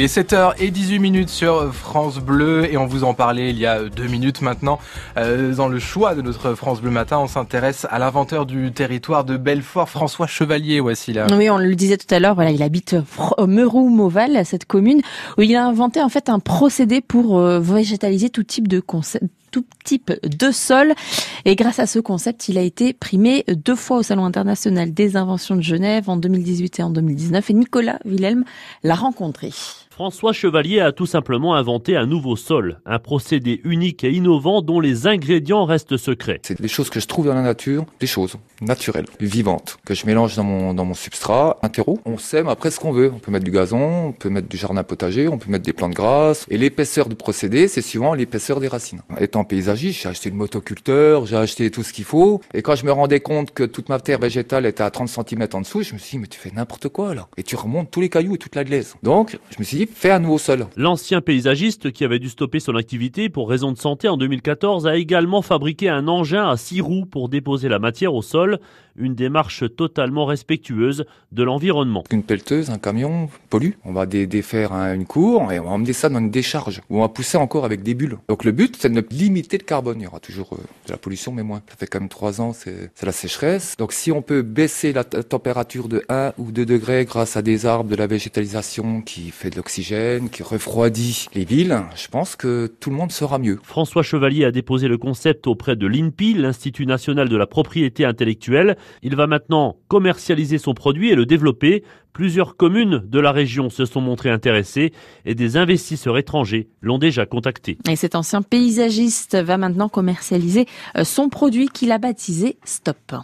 Il est 7h18 minutes sur France Bleu et on vous en parlait il y a deux minutes maintenant. Euh, dans le choix de notre France Bleu Matin, on s'intéresse à l'inventeur du territoire de Belfort, François Chevalier. Voici là. Oui, on le disait tout à l'heure, voilà, il habite Meroux-Mauval, cette commune, où il a inventé en fait un procédé pour euh, végétaliser tout type de tout type de sol. Et grâce à ce concept, il a été primé deux fois au Salon international des inventions de Genève en 2018 et en 2019. Et Nicolas Wilhelm l'a rencontré. François Chevalier a tout simplement inventé un nouveau sol, un procédé unique et innovant dont les ingrédients restent secrets. C'est des choses que je trouve dans la nature, des choses naturelles, vivantes, que je mélange dans mon, dans mon substrat, un terreau. On sème après ce qu'on veut. On peut mettre du gazon, on peut mettre du jardin potager, on peut mettre des plantes grasses. Et l'épaisseur du procédé, c'est suivant l'épaisseur des racines. Étant paysagiste, j'ai acheté le motoculteur, j'ai acheté tout ce qu'il faut. Et quand je me rendais compte que toute ma terre végétale était à 30 cm en dessous, je me suis dit, mais tu fais n'importe quoi là. Et tu remontes tous les cailloux et toute la glaise. Donc, je me suis dit, fais un nouveau sol. L'ancien paysagiste qui avait dû stopper son activité pour raison de santé en 2014 a également fabriqué un engin à six roues pour déposer la matière au sol, une démarche totalement respectueuse de l'environnement. Une pelleteuse, un camion pollue, on va défaire une cour et on va emmener ça dans une décharge où on va pousser encore avec des bulles. Donc le but, c'est de limiter le carbone. Il y aura toujours euh, de la pollution, mais moins. Ça fait quand même trois ans, c'est la sécheresse. Donc si on peut baisser la température de 1 ou 2 degrés grâce à des arbres, de la végétalisation qui fait de l'oxygène, qui refroidit les villes, je pense que tout le monde sera mieux. François Chevalier a déposé le concept auprès de l'INPI, l'Institut national de la propriété intellectuelle. Il va maintenant commercialiser son produit et le développer. Plusieurs communes de la région se sont montrées intéressées et des investisseurs étrangers l'ont déjà contacté. Et cet ancien paysagiste va maintenant commercialiser euh, son produit qu'il a baptisé Stop.